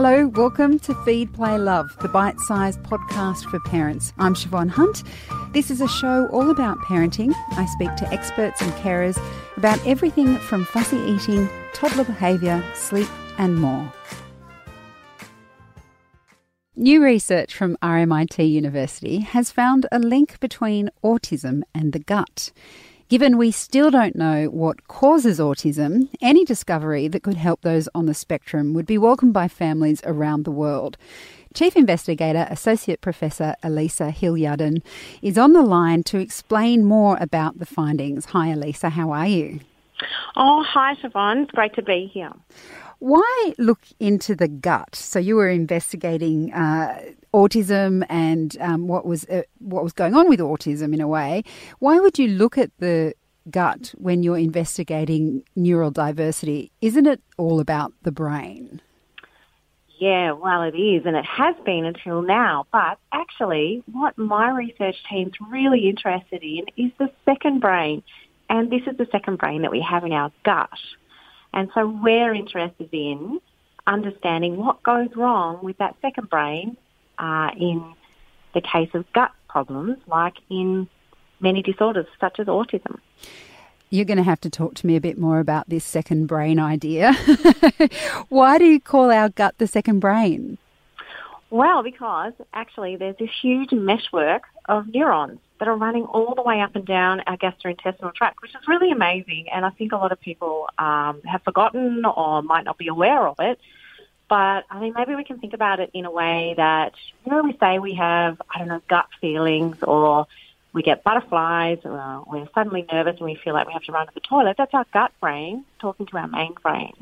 Hello, welcome to Feed, Play, Love, the bite sized podcast for parents. I'm Siobhan Hunt. This is a show all about parenting. I speak to experts and carers about everything from fussy eating, toddler behaviour, sleep, and more. New research from RMIT University has found a link between autism and the gut. Given we still don't know what causes autism, any discovery that could help those on the spectrum would be welcomed by families around the world. Chief Investigator Associate Professor Elisa Hill-Yardin is on the line to explain more about the findings. Hi, Elisa, how are you? Oh, hi, Siobhan. It's great to be here. Why look into the gut? So you were investigating uh, autism and um, what was uh, what was going on with autism in a way. Why would you look at the gut when you're investigating neural diversity? Isn't it all about the brain? Yeah, well, it is, and it has been until now. But actually, what my research team's really interested in is the second brain. And this is the second brain that we have in our gut. And so we're interested in understanding what goes wrong with that second brain uh, in the case of gut problems, like in many disorders such as autism. You're going to have to talk to me a bit more about this second brain idea. Why do you call our gut the second brain? Well, because actually there's this huge meshwork of neurons that are running all the way up and down our gastrointestinal tract, which is really amazing. And I think a lot of people um, have forgotten or might not be aware of it. But I mean, maybe we can think about it in a way that, you know, we say we have, I don't know, gut feelings or we get butterflies or we're suddenly nervous and we feel like we have to run to the toilet. That's our gut brain talking to our main brain.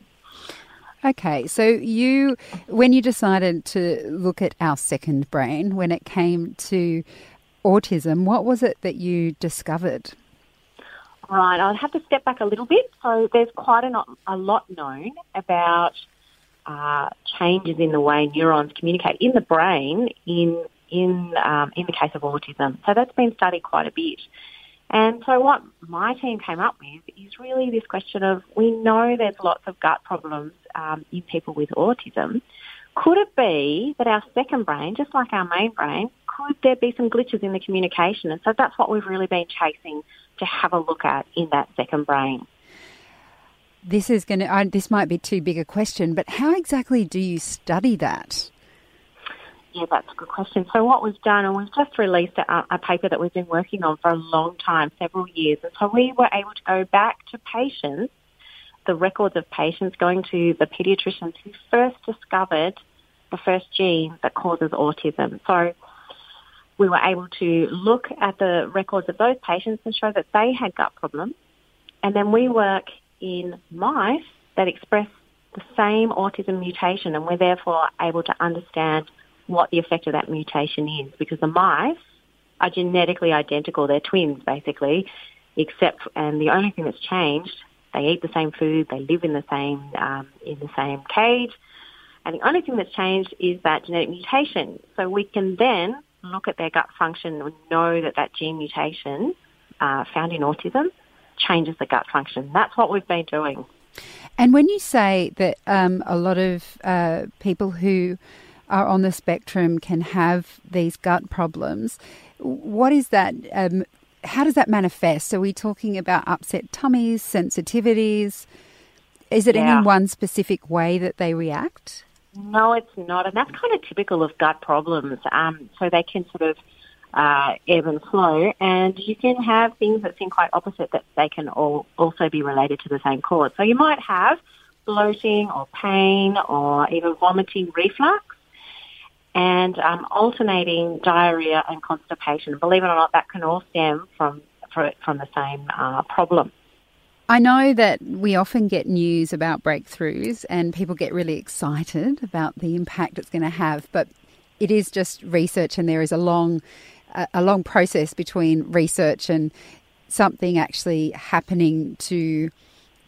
Okay, so you, when you decided to look at our second brain, when it came to autism, what was it that you discovered? Right, I'll have to step back a little bit. So there's quite a, a lot known about uh, changes in the way neurons communicate in the brain in in um, in the case of autism. So that's been studied quite a bit. And so what my team came up with is really this question of we know there's lots of gut problems um, in people with autism. Could it be that our second brain, just like our main brain, could there be some glitches in the communication? And so that's what we've really been chasing to have a look at in that second brain. This is going to. Uh, this might be too big a question, but how exactly do you study that? Yeah, that's a good question. So what we've done, and we've just released a, a, paper that we've been working on for a long time, several years. And so we were able to go back to patients, the records of patients going to the paediatricians who first discovered the first gene that causes autism. So we were able to look at the records of those patients and show that they had gut problems. And then we work in mice that express the same autism mutation and we're therefore able to understand what the effect of that mutation is because the mice are genetically identical. They're twins basically, except and the only thing that's changed, they eat the same food, they live in the same um, in the same cage, and the only thing that's changed is that genetic mutation. So we can then look at their gut function and know that that gene mutation uh, found in autism changes the gut function. That's what we've been doing. And when you say that um, a lot of uh, people who are on the spectrum can have these gut problems. What is that? Um, how does that manifest? Are we talking about upset tummies, sensitivities? Is it yeah. in one specific way that they react? No, it's not, and that's kind of typical of gut problems. Um, so they can sort of uh, ebb and flow, and you can have things that seem quite opposite that they can all also be related to the same cause. So you might have bloating or pain or even vomiting reflux and um, alternating diarrhea and constipation. Believe it or not, that can all stem from from the same uh, problem. I know that we often get news about breakthroughs and people get really excited about the impact it's going to have, but it is just research and there is a long a long process between research and something actually happening to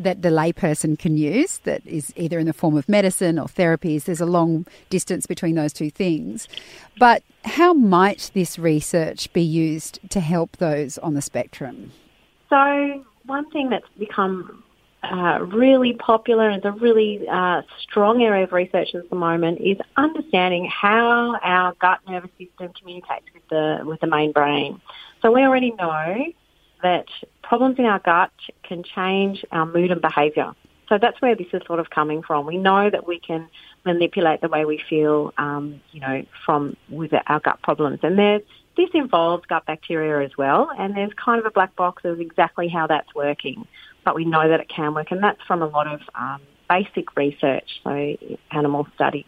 that the layperson can use that is either in the form of medicine or therapies. There's a long distance between those two things. But how might this research be used to help those on the spectrum? So, one thing that's become uh, really popular and is a really uh, strong area of research at the moment is understanding how our gut nervous system communicates with the with the main brain. So we already know that problems in our gut can change our mood and behaviour. So that's where this is sort of coming from. We know that we can manipulate the way we feel, um, you know, from with our gut problems, and there's this involves gut bacteria as well, and there's kind of a black box of exactly how that's working but we know that it can work, and that's from a lot of um, basic research, so animal studies.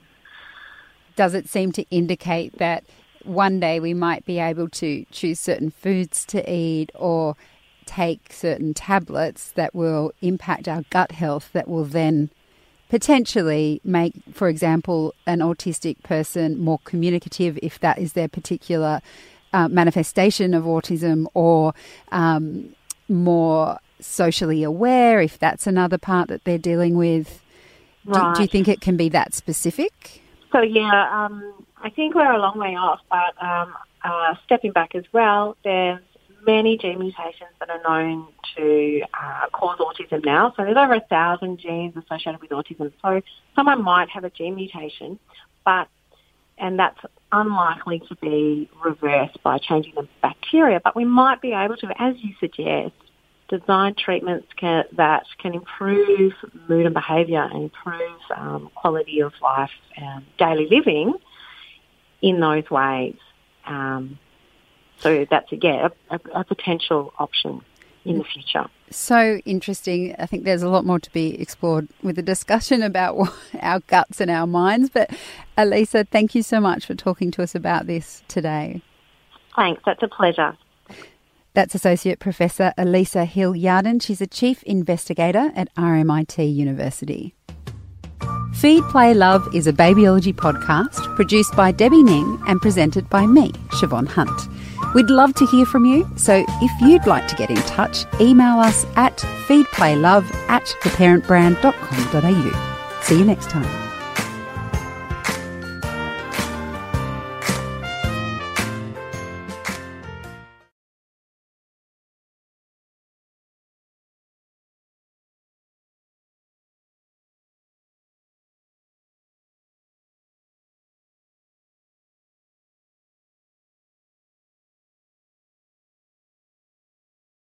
Does it seem to indicate that one day we might be able to choose certain foods to eat or take certain tablets that will impact our gut health that will then potentially make, for example, an autistic person more communicative if that is their particular uh, manifestation of autism or um, more socially aware, if that's another part that they're dealing with. Right. Do, do, you think it can be that specific? So, yeah, um, I think we're a long way off, but um, uh, stepping back as well, there's many gene mutations that are known to uh, cause autism now. So there's over a thousand genes associated with autism. So someone might have a gene mutation, but and that's unlikely to be reversed by changing the bacteria. But we might be able to, as you suggest, design treatments can, that can improve mood and behaviour and improve um, quality of life and daily living in those ways. Um, so that's, yeah, a, a, a potential option in the future. So interesting. I think there's a lot more to be explored with the discussion about our guts and our minds. But Elisa, thank you so much for talking to us about this today. Thanks. That's a pleasure. That's Associate Professor Elisa Hill Yardin. She's a Chief Investigator at RMIT University. Feed, Play, Love is a babyology podcast produced by Debbie Ning and presented by me, Siobhan Hunt. We'd love to hear from you, so if you'd like to get in touch, email us at feedplaylove at theparentbrand.com.au. See you next time.